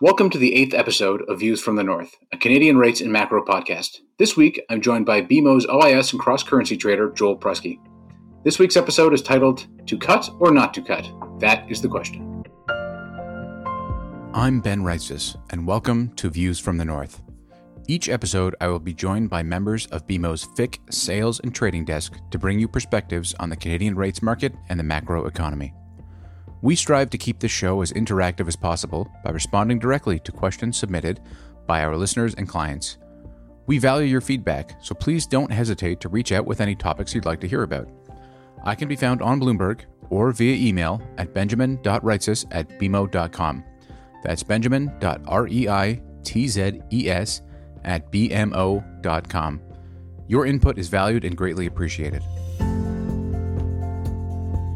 Welcome to the eighth episode of Views from the North, a Canadian rates and macro podcast. This week, I'm joined by BMO's OIS and cross currency trader, Joel Prusky. This week's episode is titled To Cut or Not to Cut? That is the question. I'm Ben Reitzes, and welcome to Views from the North. Each episode, I will be joined by members of BMO's FIC sales and trading desk to bring you perspectives on the Canadian rates market and the macro economy. We strive to keep the show as interactive as possible by responding directly to questions submitted by our listeners and clients. We value your feedback, so please don't hesitate to reach out with any topics you'd like to hear about. I can be found on Bloomberg or via email at benjamin.reitzes at bmo.com. That's benjamin.reitzes at bmo.com. Your input is valued and greatly appreciated.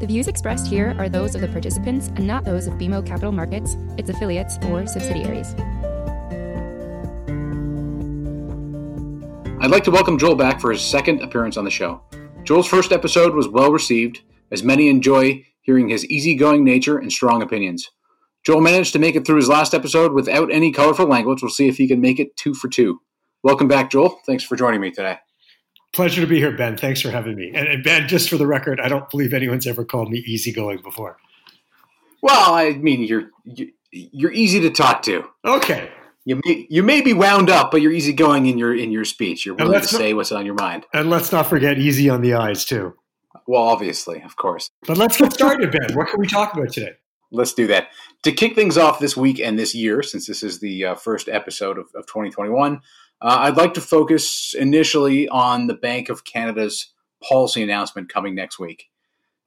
The views expressed here are those of the participants and not those of BMO Capital Markets, its affiliates, or subsidiaries. I'd like to welcome Joel back for his second appearance on the show. Joel's first episode was well received, as many enjoy hearing his easygoing nature and strong opinions. Joel managed to make it through his last episode without any colorful language. We'll see if he can make it two for two. Welcome back, Joel. Thanks for joining me today. Pleasure to be here, Ben. Thanks for having me. And, and, Ben, just for the record, I don't believe anyone's ever called me easygoing before. Well, I mean, you're you're easy to talk to. Okay. You may you may be wound up, but you're easygoing in your in your speech. You're willing to not, say what's on your mind. And let's not forget easy on the eyes too. Well, obviously, of course. But let's get started, Ben. What can we talk about today? Let's do that. To kick things off this week and this year, since this is the uh, first episode of, of 2021, uh, I'd like to focus initially on the Bank of Canada's policy announcement coming next week.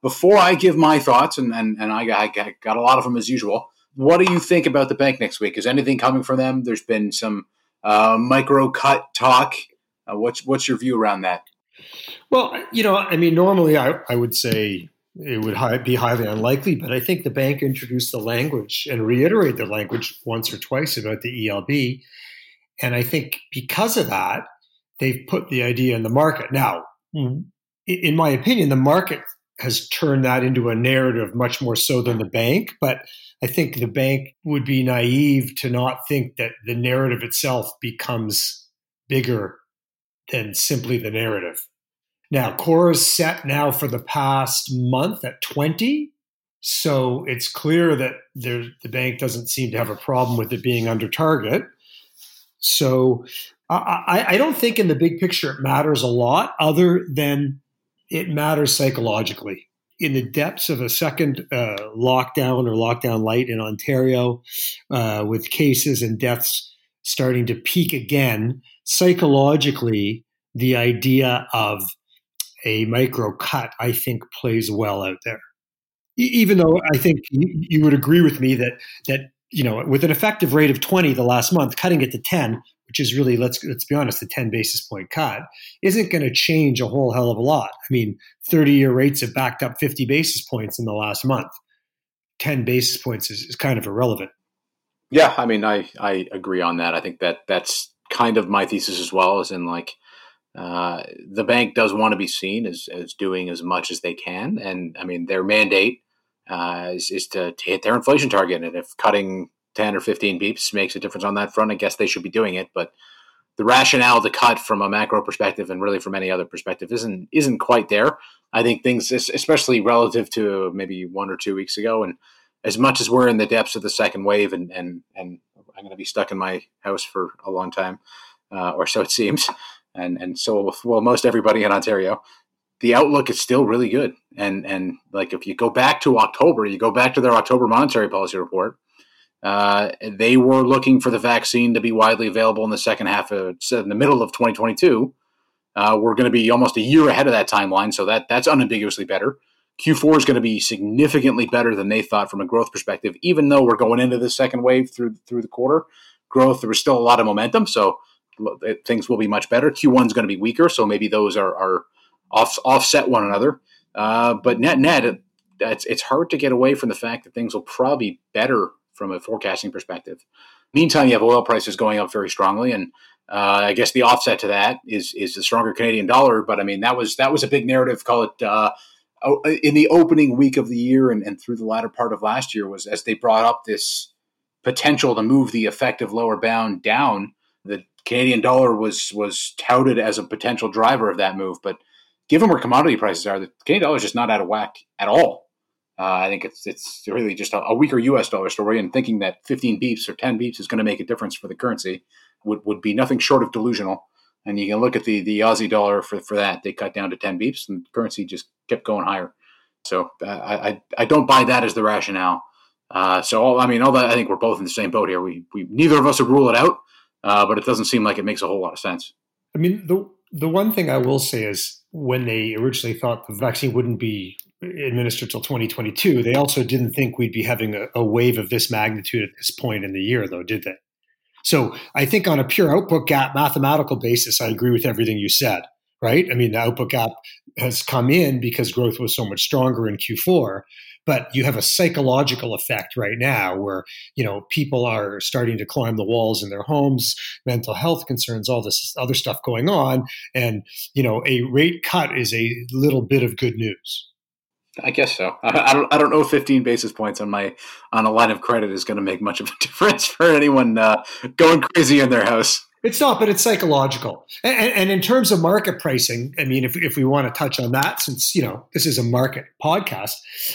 Before I give my thoughts, and, and, and I, got, I got a lot of them as usual, what do you think about the bank next week? Is anything coming from them? There's been some uh, micro cut talk. Uh, what's what's your view around that? Well, you know, I mean, normally I, I would say it would be highly unlikely, but I think the bank introduced the language and reiterated the language once or twice about the ELB. And I think because of that, they've put the idea in the market. Now, mm-hmm. in my opinion, the market has turned that into a narrative much more so than the bank. But I think the bank would be naive to not think that the narrative itself becomes bigger than simply the narrative. Now, CORRA's set now for the past month at 20. So it's clear that there, the bank doesn't seem to have a problem with it being under target. So I, I don't think in the big picture it matters a lot, other than it matters psychologically. In the depths of a second uh, lockdown or lockdown light in Ontario, uh, with cases and deaths starting to peak again, psychologically, the idea of a micro cut, I think, plays well out there. even though I think you would agree with me that that you know, with an effective rate of 20 the last month, cutting it to 10, which is really let's let's be honest, the 10 basis point cut isn't going to change a whole hell of a lot. I mean, 30 year rates have backed up 50 basis points in the last month. 10 basis points is, is kind of irrelevant. Yeah, I mean, I I agree on that. I think that that's kind of my thesis as well, as in like uh, the bank does want to be seen as as doing as much as they can, and I mean their mandate uh, is, is to, to, hit their inflation target. And if cutting 10 or 15 beeps makes a difference on that front, I guess they should be doing it. But the rationale to cut from a macro perspective and really from any other perspective isn't isn't quite there. I think things, especially relative to maybe one or two weeks ago, and as much as we're in the depths of the second wave, and and and I'm going to be stuck in my house for a long time, uh, or so it seems, and and so will most everybody in Ontario the outlook is still really good. And and like if you go back to October, you go back to their October monetary policy report. Uh, they were looking for the vaccine to be widely available in the second half of in the middle of 2022. Uh, we're going to be almost a year ahead of that timeline, so that that's unambiguously better. Q4 is going to be significantly better than they thought from a growth perspective. Even though we're going into the second wave through through the quarter, growth there was still a lot of momentum, so things will be much better. Q1 is going to be weaker, so maybe those are are off, offset one another. Uh, but net net, it, it's, it's hard to get away from the fact that things will probably be better from a forecasting perspective. Meantime, you have oil prices going up very strongly, and uh, I guess the offset to that is is the stronger Canadian dollar. But I mean, that was that was a big narrative. Call it uh, in the opening week of the year and, and through the latter part of last year was as they brought up this potential to move the effective lower bound down. The Canadian dollar was was touted as a potential driver of that move, but given where commodity prices are, the Canadian dollar is just not out of whack at all. Uh, I think it's it's really just a, a, weaker U.S. dollar story, and thinking that 15 beeps or 10 beeps is going to make a difference for the currency would, would be nothing short of delusional. And you can look at the the Aussie dollar for, for that; they cut down to 10 beeps, and the currency just kept going higher. So uh, I, I don't buy that as the rationale. Uh, so all, I mean, all that I think we're both in the same boat here. We we neither of us would rule it out, uh, but it doesn't seem like it makes a whole lot of sense. I mean, the the one thing I will say is when they originally thought the vaccine wouldn't be administered till 2022, they also didn't think we'd be having a, a wave of this magnitude at this point in the year, though, did they? So I think on a pure output gap mathematical basis, I agree with everything you said right? I mean, the output gap has come in because growth was so much stronger in Q4, but you have a psychological effect right now where, you know, people are starting to climb the walls in their homes, mental health concerns, all this other stuff going on. And, you know, a rate cut is a little bit of good news. I guess so. I, don't. I don't know. Fifteen basis points on my on a line of credit is going to make much of a difference for anyone uh, going crazy in their house. It's not, but it's psychological. And, and, in terms of market pricing, I mean, if, if we want to touch on that, since you know this is a market podcast,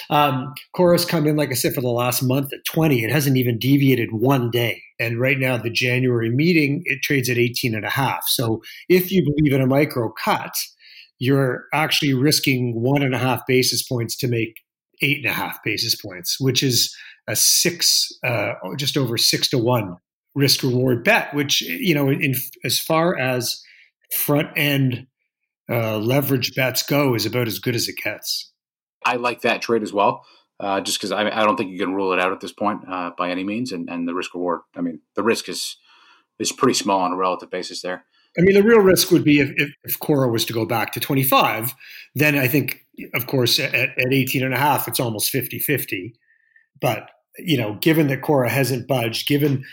um, CORRA's come in, like I said, for the last month at twenty. It hasn't even deviated one day. And right now, the January meeting, it trades at 18 and a half. So if you believe in a micro cut, you're actually risking one and a half basis points to make eight and a half basis points, which is a six, uh, just over six to one risk reward bet, which you know, in, as far as front end uh, leverage bets go, is about as good as it gets. I like that trade as well. Uh, just because I, I, don't think you can rule it out at this point uh, by any means, and, and the risk reward. I mean, the risk is is pretty small on a relative basis there. I mean, the real risk would be if, if, if CORRA was to go back to 25, then I think, of course, at, at 18 and a half, it's almost 50 50. But, you know, given that CORRA hasn't budged, given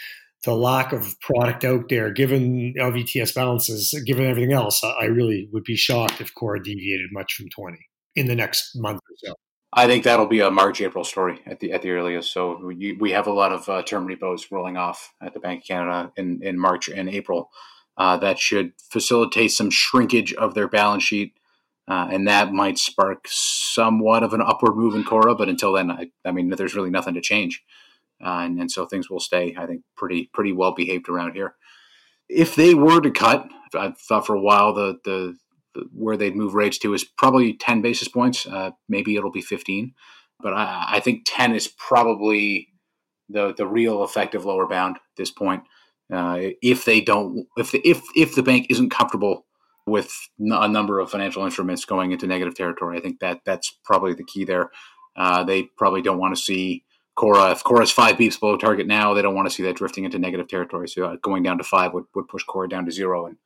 the lack of product out there, given LVTS balances, given everything else, I really would be shocked if CORRA deviated much from 20 in the next month or so. I think that'll be a March April story at the at the earliest. So we, we have a lot of uh, term repos rolling off at the Bank of Canada in, in March and April. Uh, that should facilitate some shrinkage of their balance sheet, uh, and that might spark somewhat of an upward move in CORRA. But until then, I, I mean, there's really nothing to change uh, and, and so things will stay, I think, pretty pretty well behaved around here. If they were to cut, I thought for a while the the, the where they'd move rates to is probably ten basis points. Uh, maybe it'll be fifteen, but I, I think ten is probably the the real effective lower bound at this point. Uh, if they don't, if the, if if the bank isn't comfortable with a number of financial instruments going into negative territory, I think that that's probably the key there. Uh, they probably don't want to see CORRA, if CORRA's five beeps below target now, they don't want to see that drifting into negative territory. So uh, going down to five would, would push CORRA down to zero. And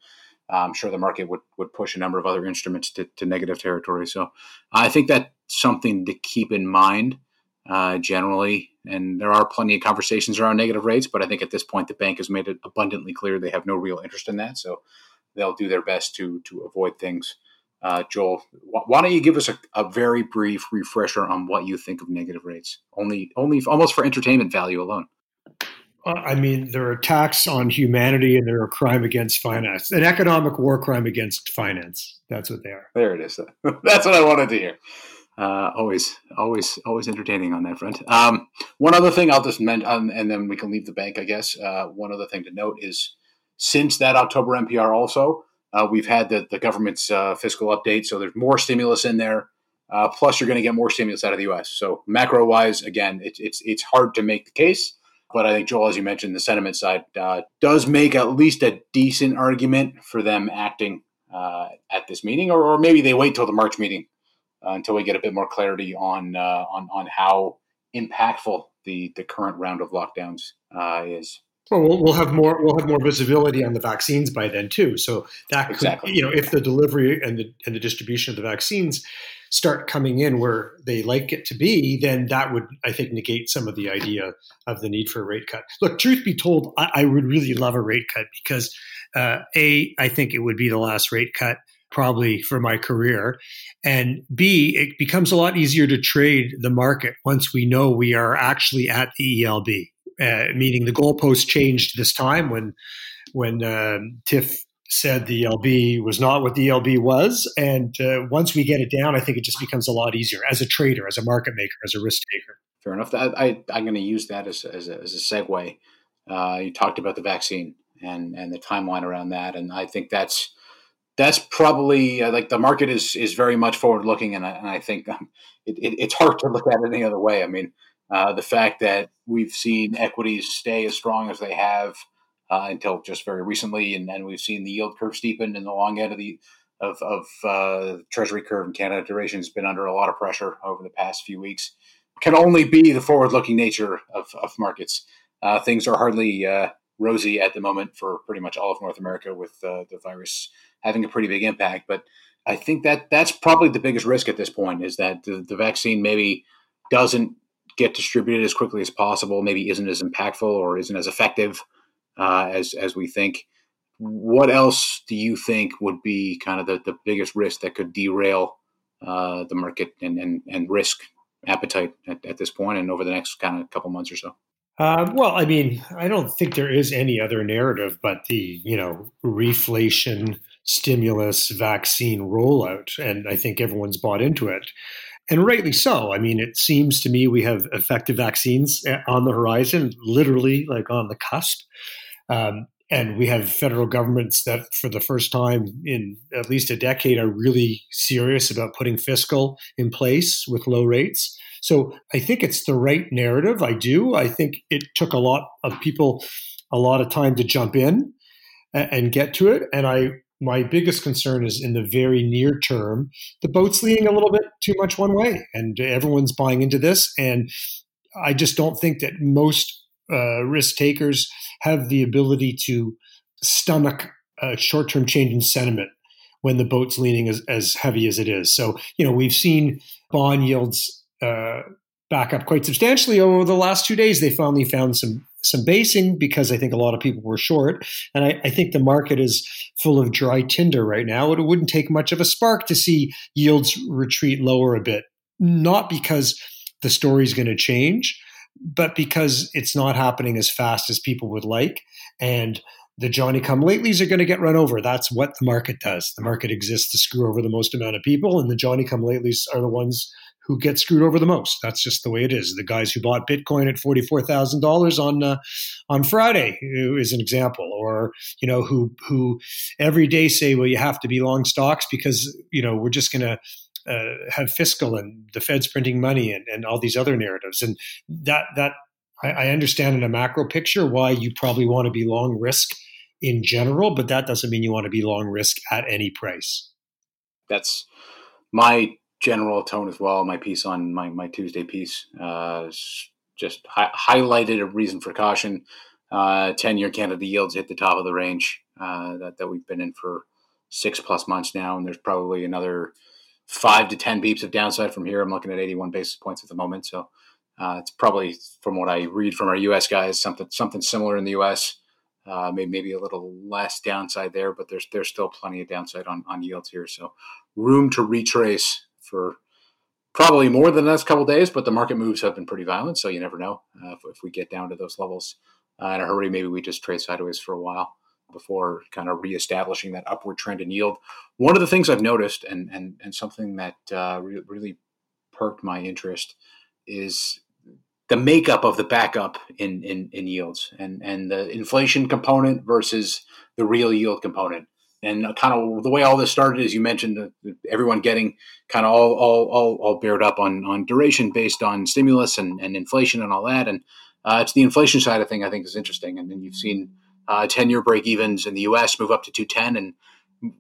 uh, I'm sure the market would, would push a number of other instruments to, to negative territory. So I think that's something to keep in mind uh, generally. And there are plenty of conversations around negative rates, but I think at this point the bank has made it abundantly clear they have no real interest in that. So they'll do their best to to avoid things uh, Joel, why don't you give us a, a, very brief refresher on what you think of negative rates? Only, only almost for entertainment value alone. Uh, I mean, they're attacks on humanity and they're a crime against finance, an economic war crime against finance. That's what they are. There it is. That's what I wanted to hear. Uh, always, always, always entertaining on that front. Um, one other thing I'll just mention, um, and then we can leave the bank, I guess. Uh, one other thing to note is since that October MPR also, uh, we've had the, the government's uh, fiscal update, so there's more stimulus in there. Uh, plus, you're going to get more stimulus out of the U.S. So macro wise, again, it, it's it's hard to make the case, but I think Joel, as you mentioned, the sentiment side uh, does make at least a decent argument for them acting uh, at this meeting, or, or, maybe they wait till the March meeting uh, until we get a bit more clarity on on on how impactful the the current round of lockdowns is. Well, we'll have more. We'll have more visibility on the vaccines by then too. So that could, exactly. you know, if the delivery and the and the distribution of the vaccines start coming in where they like it to be, then that would, I think, negate some of the idea of the need for a rate cut. Look, truth be told, I, I would really love a rate cut because, uh, a, I think it would be the last rate cut probably for my career. And B, it becomes a lot easier to trade the market once we know we are actually at the ELB meaning the goalpost changed this time when when uh, Tiff said the ELB was not what the ELB was. And uh, once we get it down, I think it just becomes a lot easier as a trader, as a market maker, as a risk taker. Fair enough. I, am going to use that as, as, a, as a segue. Uh, you talked about the vaccine and, and the timeline around that. And I think that's that's probably uh, like the market is is very much forward looking, and I, and I think um, it, it, it's hard to look at it any other way. I mean, uh, the fact that we've seen equities stay as strong as they have uh, until just very recently, and then we've seen the yield curve steepen, and the long end of the of, of uh, Treasury curve in Canada duration has been under a lot of pressure over the past few weeks. Can only be the forward-looking nature of, of markets. Uh, things are hardly uh, rosy at the moment for pretty much all of North America, with uh, the virus having a pretty big impact. But I think that that's probably the biggest risk at this point is that the, the vaccine maybe doesn't get distributed as quickly as possible, maybe isn't as impactful or isn't as effective uh, as as we think. What else do you think would be kind of the, the biggest risk that could derail uh, the market and, and, and risk appetite at, at, this point and over the next kind of couple months or so? Uh, well, I mean, I don't think there is any other narrative but the you know reflation, stimulus, vaccine rollout, and I think everyone's bought into it and rightly so. I mean, it seems to me we have effective vaccines eh, on the horizon, literally like on the cusp. Um, and we have federal governments that, for the first time in at least a decade, are really serious about putting fiscal in place with low rates. So I think it's the right narrative. I do. I think it took a lot of people a lot of time to jump in and get to it. And I my biggest concern is in the very near term, the boat's leaning a little bit too much one way, and everyone's buying into this. And I just don't think that most uh, risk takers have the ability to stomach a short term change in sentiment when the boat's leaning as, as heavy as it is. So, you know, we've seen bond yields uh, back up quite substantially over the last two days. They finally found some some basing because I think a lot of people were short. And I, I, think the market is full of dry tinder right now. It wouldn't take much of a spark to see yields retreat lower a bit, not because the story is going to change, but because it's not happening as fast as people would like. And the Johnny come latelys are going to get run over. That's what the market does. The market exists to screw over the most amount of people, and the Johnny come latelys are the ones who get screwed over the most. That's just the way it is. The guys who bought Bitcoin at forty four thousand dollars on uh, on Friday is an example, or you know who who every day say, well, you have to be long stocks because you know we're just going to. Uh, have fiscal and the Fed's printing money and, and all these other narratives, and that that I, I understand in a macro picture why you probably want to be long risk in general, but that doesn't mean you want to be long risk at any price. That's my general tone as well. My piece on my, my Tuesday piece uh, just hi- highlighted a reason for caution. Uh, 10 year Canada yields hit the top of the range uh, that, that we've been in for six plus months now. And there's probably another five to 10 beeps of downside from here. I'm looking at 81 basis points at the moment. So uh, it's probably, from what I read from our US guys, something something similar in the US. Uh, maybe, maybe a little less downside there, but there's there's still plenty of downside on, on yields here. So room to retrace for probably more than the next couple days, but the market moves have been pretty violent, so you never know uh, if, if, we get down to those levels uh, in a hurry. Maybe we just trade sideways for a while before kind of reestablishing that upward trend in yield. One of the things I've noticed, and and and something that uh, re- really perked my interest, is the makeup of the backup in, in in yields and and the inflation component versus the real yield component and kind of the way all this started is you mentioned everyone getting kind of all all all, all bared up on on duration based on stimulus and, and inflation and all that. And uh, it's the inflation side of thing I think is interesting. And then you've seen uh, 10 year break evens in the US move up to 210 and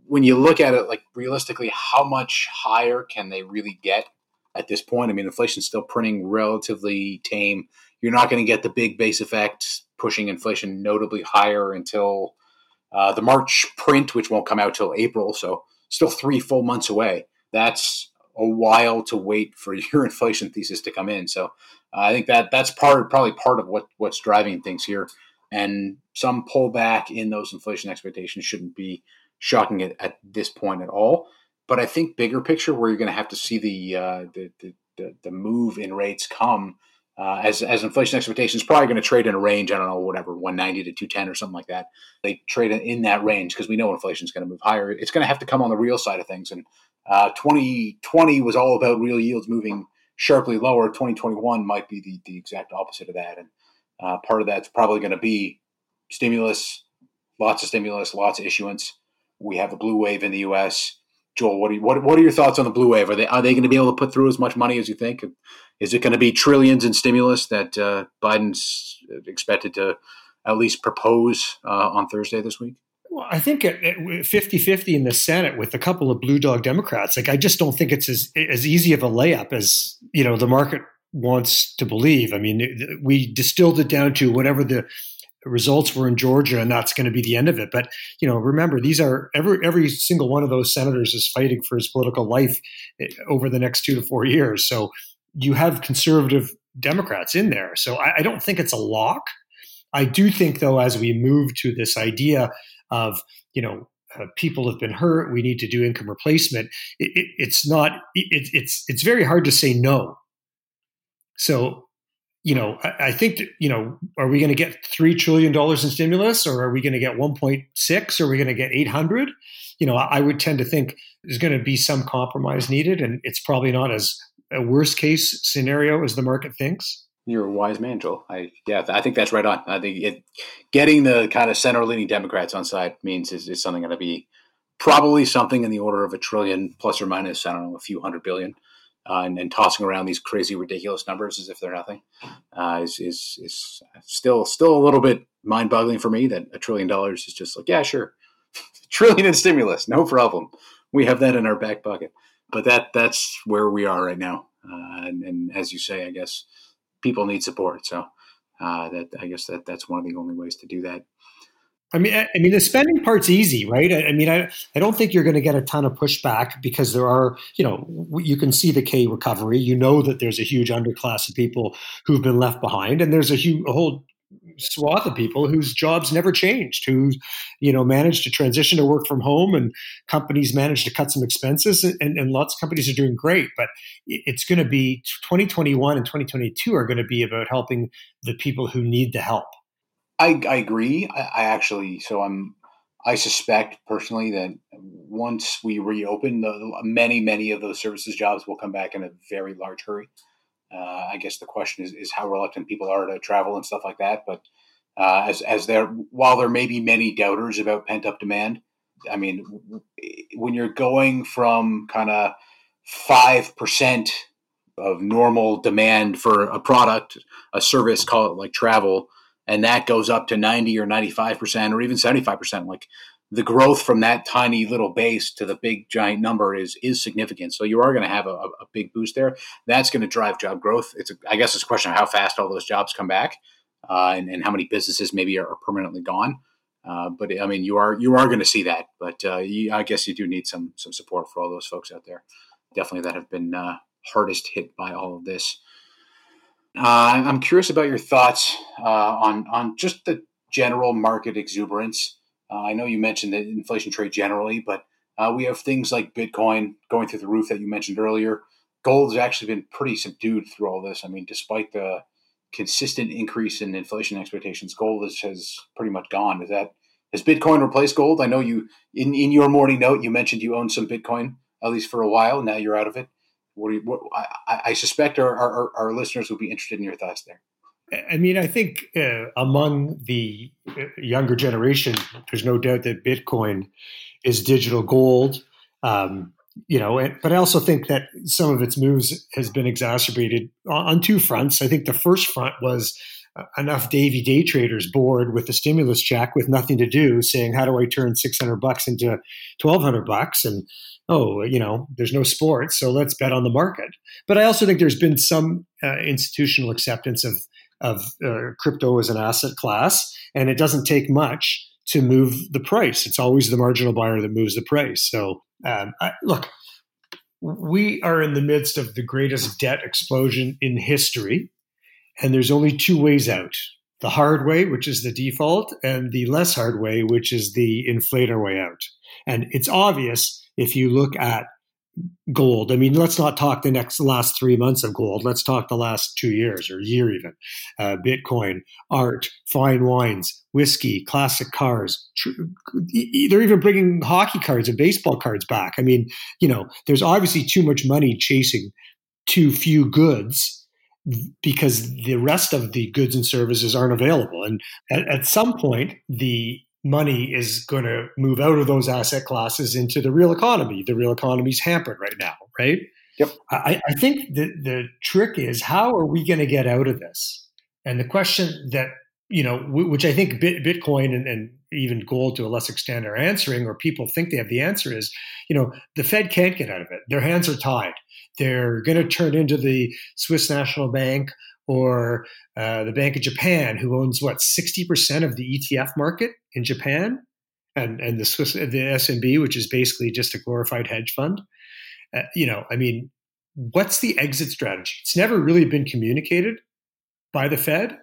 when you look at it like realistically how much higher can they really get at this point? I mean inflation's still printing relatively tame. You're not going to get the big base effect pushing inflation notably higher until uh, the March print, which won't come out till April, so still three full months away. That's a while to wait for your inflation thesis to come in. So uh, I think that that's part probably part of what what's driving things here. And some pullback in those inflation expectations shouldn't be shocking at, at this point at all. But I think bigger picture, where you're going to have to see the, uh, the, the the the move in rates come uh, as as inflation expectations probably going to trade in a range. I don't know, whatever, one ninety to two ten or something like that. They trade in that range because we know inflation is going to move higher. It's going to have to come on the real side of things. And uh, twenty twenty was all about real yields moving sharply lower. Twenty twenty one might be the the exact opposite of that. And uh, part of that's probably going to be stimulus, lots of stimulus, lots of issuance. We have a blue wave in the U.S. Joel, what are you, what, what are your thoughts on the blue wave? Are they are they going to be able to put through as much money as you think? Is it going to be trillions in stimulus that uh, Biden's expected to at least propose uh, on Thursday this week? Well, I think at, 50-50 in the Senate with a couple of blue dog Democrats, like I just don't think it's as as easy of a layup as you know the market wants to believe. I mean, we distilled it down to whatever the results were in Georgia, and that's going to be the end of it. But you know, remember, these are every every single one of those senators is fighting for his political life eh, over the next two to four years. So you have conservative Democrats in there. So I, I don't think it's a lock. I do think, though, as we move to this idea of you know uh, people have been hurt, we need to do income replacement. It, it, it's not. It, it's it's very hard to say no. So you know, I, I think, you know, are we going to get $3 trillion in stimulus or are we going to get 1.6 or are we going to get 800? You know, I, I would tend to think there's going to be some compromise needed and it's probably not as a worst case scenario as the market thinks. You're a wise man, Joel. I yeah, I think that's right on. I think it, getting the kind of center leaning Democrats on side means is, is something going to be probably something in the order of a trillion plus or minus I don't know a few hundred billion uh, and, and, tossing around these crazy, ridiculous numbers as if they're nothing uh, is, is, is still still a little bit mind boggling for me. That a trillion dollars is just like, yeah, sure, trillion in stimulus, no problem. We have that in our back pocket. But that that's where we are right now. Uh, and, and, as you say, I guess people need support. So uh, that I guess that that's one of the only ways to do that. I mean, I, mean, the spending part's easy, right? I, I, mean, I, I don't think you're going to get a ton of pushback because there are, you know, you can see the K recovery. You know that there's a huge underclass of people who've been left behind, and there's a, a whole swath of people whose jobs never changed, who, you know, managed to transition to work from home, and companies managed to cut some expenses, and, and lots of companies are doing great. But it's going to be 2021 and 2022 are going to be about helping the people who need the help I, I agree. I, I actually, so I'm, I suspect personally that once we reopen, the, many, many of those services jobs will come back in a very large hurry. Uh, I guess the question is, is how reluctant people are to travel and stuff like that. But uh, as as there, while there may be many doubters about pent up demand, I mean, when you're going from kind of five percent of normal demand for a product, a service, call it like travel, and that goes up to 90 or 95% or even 75% like the growth from that tiny little base to the big giant number is is significant. So you are going to have a, a, big boost there. That's going to drive job growth. It's a, i guess it's a question of how fast all those jobs come back uh, and, and, how many businesses maybe are, permanently gone. Uh, but i mean you are you are going to see that. But uh, you, i guess you do need some some support for all those folks out there definitely that have been uh, hardest hit by all of this uh, I'm curious about your thoughts uh, on on just the general market exuberance. Uh, I know you mentioned the inflation trade generally, but uh, we have things like Bitcoin going through the roof that you mentioned earlier. Gold has actually been pretty subdued through all this. I mean, despite the consistent increase in inflation expectations, gold is, has pretty much gone. Is that has Bitcoin replaced gold? I know you in, in your morning note you mentioned you owned some Bitcoin at least for a while. Now you're out of it. What do you, what, I, I suspect our, our, our, listeners will be interested in your thoughts there. I mean, I think uh, among the uh, younger generation, there's no doubt that Bitcoin is digital gold. Um, you know, but I also think that some of its moves has been exacerbated on, two fronts. I think the first front was enough Davey day traders bored with the stimulus check with nothing to do, saying, "How do I turn six hundred bucks into twelve hundred bucks?" and oh, you know, there's no sports, so let's bet on the market. But I also think there's been some uh, institutional acceptance of of uh, crypto as an asset class, and it doesn't take much to move the price. It's always the marginal buyer that moves the price. So, um, I, look, we are in the midst of the greatest debt explosion in history, and there's only two ways out. The hard way, which is the default, and the less hard way, which is the inflator way out. And it's obvious if you look at gold. I mean, let's not talk the next last three months of gold. Let's talk the last two years or year even. Uh, Bitcoin, art, fine wines, whiskey, classic cars. Tr- they're even bringing hockey cards and baseball cards back. I mean, you know, there's obviously too much money chasing too few goods because the rest of the goods and services aren't available. And at, at some point, the money is going to move out of those asset classes into the real economy. The real economy is hampered right now, right? Yep. I, I think the, the trick is how are we going to get out of this? And the question that, you know, which I think Bitcoin and, and even gold to a less extent are answering, or people think they have the answer is, you know, the Fed can't get out of it. Their hands are tied. They're going to turn into the Swiss National Bank or uh, the Bank of Japan, who owns what sixty percent of the ETF market in Japan, and and the Swiss the SNB, which is basically just a glorified hedge fund. Uh, you know, I mean, what's the exit strategy? It's never really been communicated by the Fed.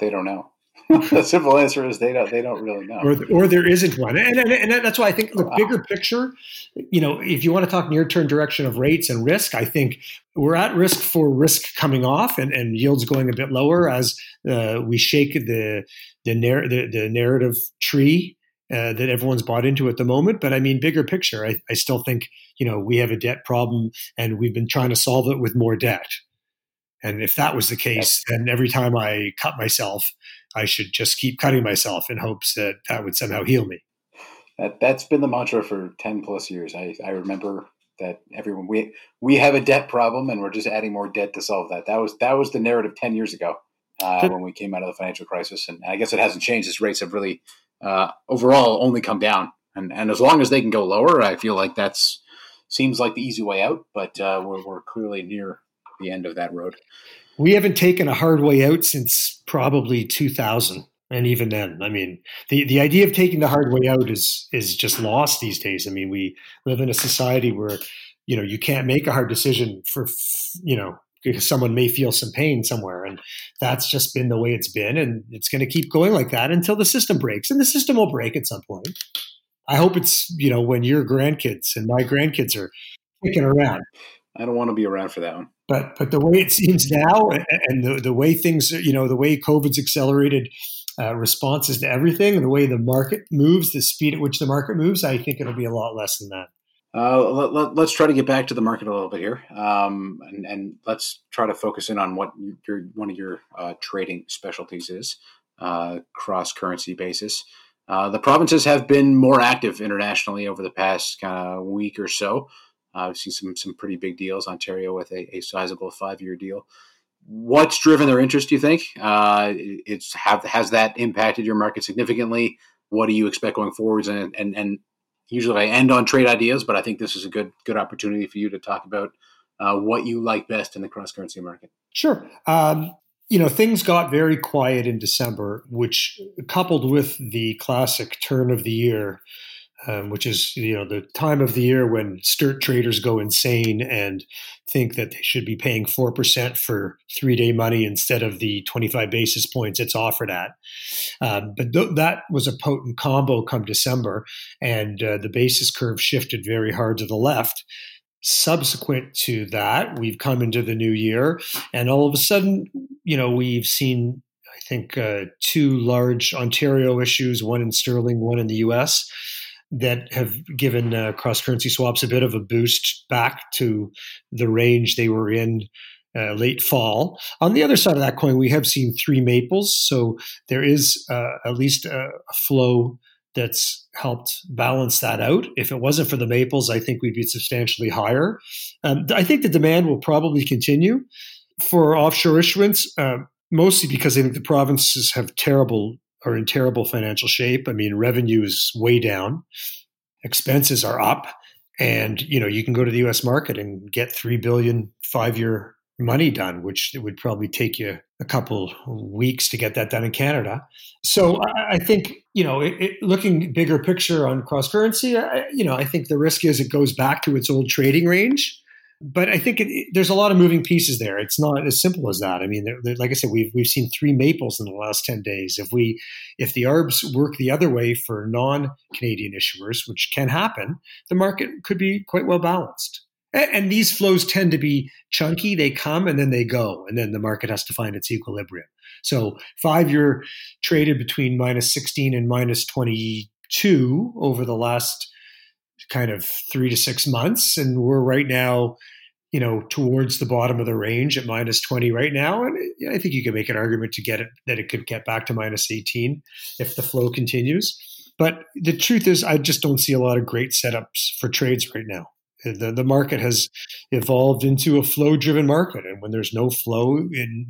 They don't know. the simple answer is they don't they don't really know, or, or there isn't one, and, and, and that's why I think the wow. bigger picture, you know, if you want to talk near term direction of rates and risk, I think we're at risk for risk coming off and, and yields going a bit lower as uh, we shake the the, narr- the, the narrative tree uh, that everyone's bought into at the moment. But I mean, bigger picture, I, I still think you know we have a debt problem, and we've been trying to solve it with more debt. And if that was the case, then every time I cut myself, I should just keep cutting myself in hopes that that would somehow heal me. That that's been the mantra for ten plus years. I, I remember that everyone we we have a debt problem and we're just adding more debt to solve that. That was that was the narrative ten years ago uh, when we came out of the financial crisis, and I guess it hasn't changed. As rates have really uh, overall only come down, and and as long as they can go lower, I feel like that's seems like the easy way out. But uh, we're we're clearly near the end of that road. We haven't taken a hard way out since probably 2000. And even then, I mean, the, the idea of taking the hard way out is is just lost these days. I mean, we live in a society where, you know, you can't make a hard decision for, you know, because someone may feel some pain somewhere. And that's just been the way it's been. And it's going to keep going like that until the system breaks. And the system will break at some point. I hope it's, you know, when your grandkids and my grandkids are kicking around. I don't want to be around for that one. But but the way it seems now, and the, the way things, you know, the way COVID's accelerated uh, responses to everything, the way the market moves, the speed at which the market moves, I think it'll be a lot less than that. Uh, let, us try to get back to the market a little bit here, um, and, and, let's try to focus in on what your one of your uh, trading specialties is, uh, cross currency basis. Uh, the provinces have been more active internationally over the past kind of week or so. I've seen some some pretty big deals. Ontario with a, a sizable five year deal. What's driven their interest? Do you think uh, it's have has that impacted your market significantly? What do you expect going forwards? And and and usually I end on trade ideas, but I think this is a good good opportunity for you to talk about uh, what you like best in the cross currency market. Sure. Um, you know, things got very quiet in December, which coupled with the classic turn of the year um, which is you know the time of the year when STIR traders go insane and think that they should be paying four percent for three day money instead of the twenty five basis points it's offered at. Um, but th- that was a potent combo come December, and uh, the basis curve shifted very hard to the left. Subsequent to that, we've come into the new year, and all of a sudden, you know, we've seen I think uh, two large Ontario issues, one in sterling, one in the U.S that have given uh, cross currency swaps a bit of a boost back to the range they were in uh, late fall. On the other side of that coin, we have seen three maples, so there is uh, at least a, a, flow that's helped balance that out. If it wasn't for the maples, I think we'd be substantially higher. Um, I think the demand will probably continue for offshore issuance. Uh, mostly because I think the provinces have terrible are in terrible financial shape. I mean, revenue is way down, expenses are up, and you know you can go to the U.S. market and get three billion five-year money done, which it would probably take you a couple weeks to get that done in Canada. So I, think you know, it, it, looking bigger picture on cross currency, you know, I think the risk is it goes back to its old trading range but I think it, there's a lot of moving pieces there. It's not as simple as that. I mean, like I said, we've we've seen three maples in the last ten days. If we if the arbs work the other way for non-Canadian issuers, which can happen, the market could be quite well balanced. And these flows tend to be chunky. They come and then they go, and then the market has to find its equilibrium. So five year traded between minus 16 and minus 22 over the last kind of three to six months. And we're right now, you know, towards the bottom of the range at minus 20 right now. And I think you can make an argument to get it that it could get back to minus 18 if the flow continues. But the truth is, I just don't see a lot of great setups for trades right now. The, the market has evolved into a flow driven market. And when there's no flow in,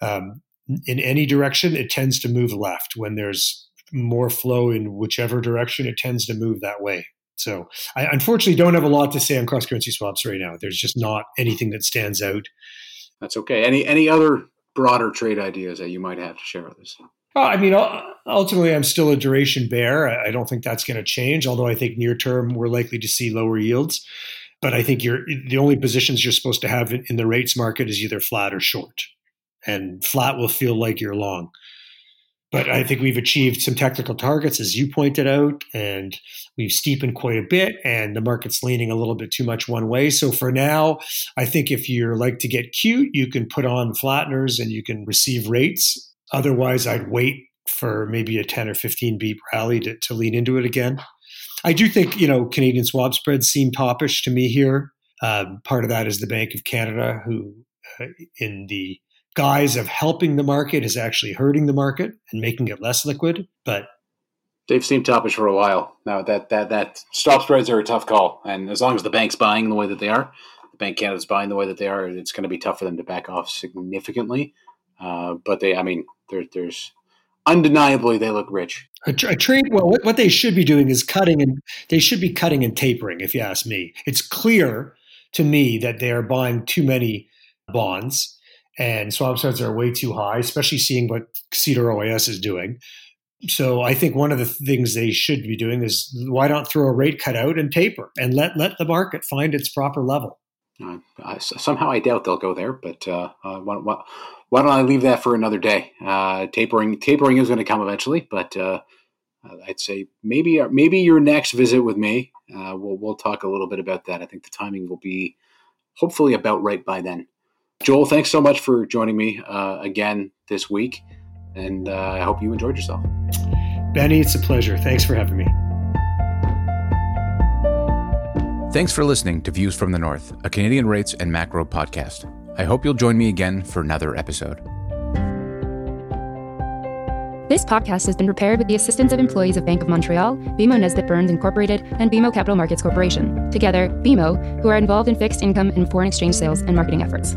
um, in any direction, it tends to move left. When there's more flow in whichever direction, it tends to move that way. So I unfortunately don't have a lot to say on cross currency swaps right now. There's just not anything that stands out. That's okay. Any any other broader trade ideas that you might have to share with us? Well, I mean, ultimately, I'm still a duration bear. I don't think that's going to change. Although I think near term we're likely to see lower yields. But I think you're the only positions you're supposed to have in the rates market is either flat or short, and flat will feel like you're long. But I think we've achieved some technical targets, as you pointed out, and we've steepened quite a bit, and the market's leaning a little bit too much one way. So for now, I think if you're like to get cute, you can put on flatteners and you can receive rates Otherwise, I'd wait for maybe a 10 or 15 beep rally to, to lean into it again. I do think, you know, Canadian swap spreads seem toppish to me here. Uh, part of that is the Bank of Canada, who, uh, in the guise of helping the market, is actually hurting the market and making it less liquid. But they've seemed toppish for a while now. That that that swap spreads are a tough call, and as long as the bank's buying the way that they are, the Bank Canada's buying the way that they are, it's going to be tough for them to back off significantly. Uh, but they, I mean, there, there's undeniably they look rich. A, tra- a trade. Well, what, what they should be doing is cutting, and they should be cutting and tapering. If you ask me, it's clear to me that they are buying too many bonds, and swap spreads are way too high, especially seeing what CDOR OIS is doing. So I think one of the things they should be doing is why not throw a rate cut out and taper and let let the market find its proper level. Uh, somehow I doubt they'll go there, but uh, uh, what, what, why don't I leave that for another day? Uh, tapering tapering is going to come eventually, but uh, I'd say maybe maybe your next visit with me, uh, we'll we'll talk a little bit about that. I think the timing will be hopefully about right by then. Joel, thanks so much for joining me uh, again this week, and uh, I hope you enjoyed yourself. Benny, it's a pleasure. Thanks for having me. Thanks for listening to Views from the North, a Canadian rates and macro podcast. I hope you'll join me again for another episode. This podcast has been prepared with the assistance of employees of Bank of Montreal, BMO Nesbitt Burns Incorporated, and BMO Capital Markets Corporation. Together, BMO, who are involved in fixed income and foreign exchange sales and marketing efforts.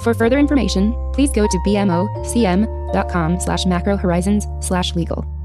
For further information, please go to bmocm.com slash macrohorizons slash legal.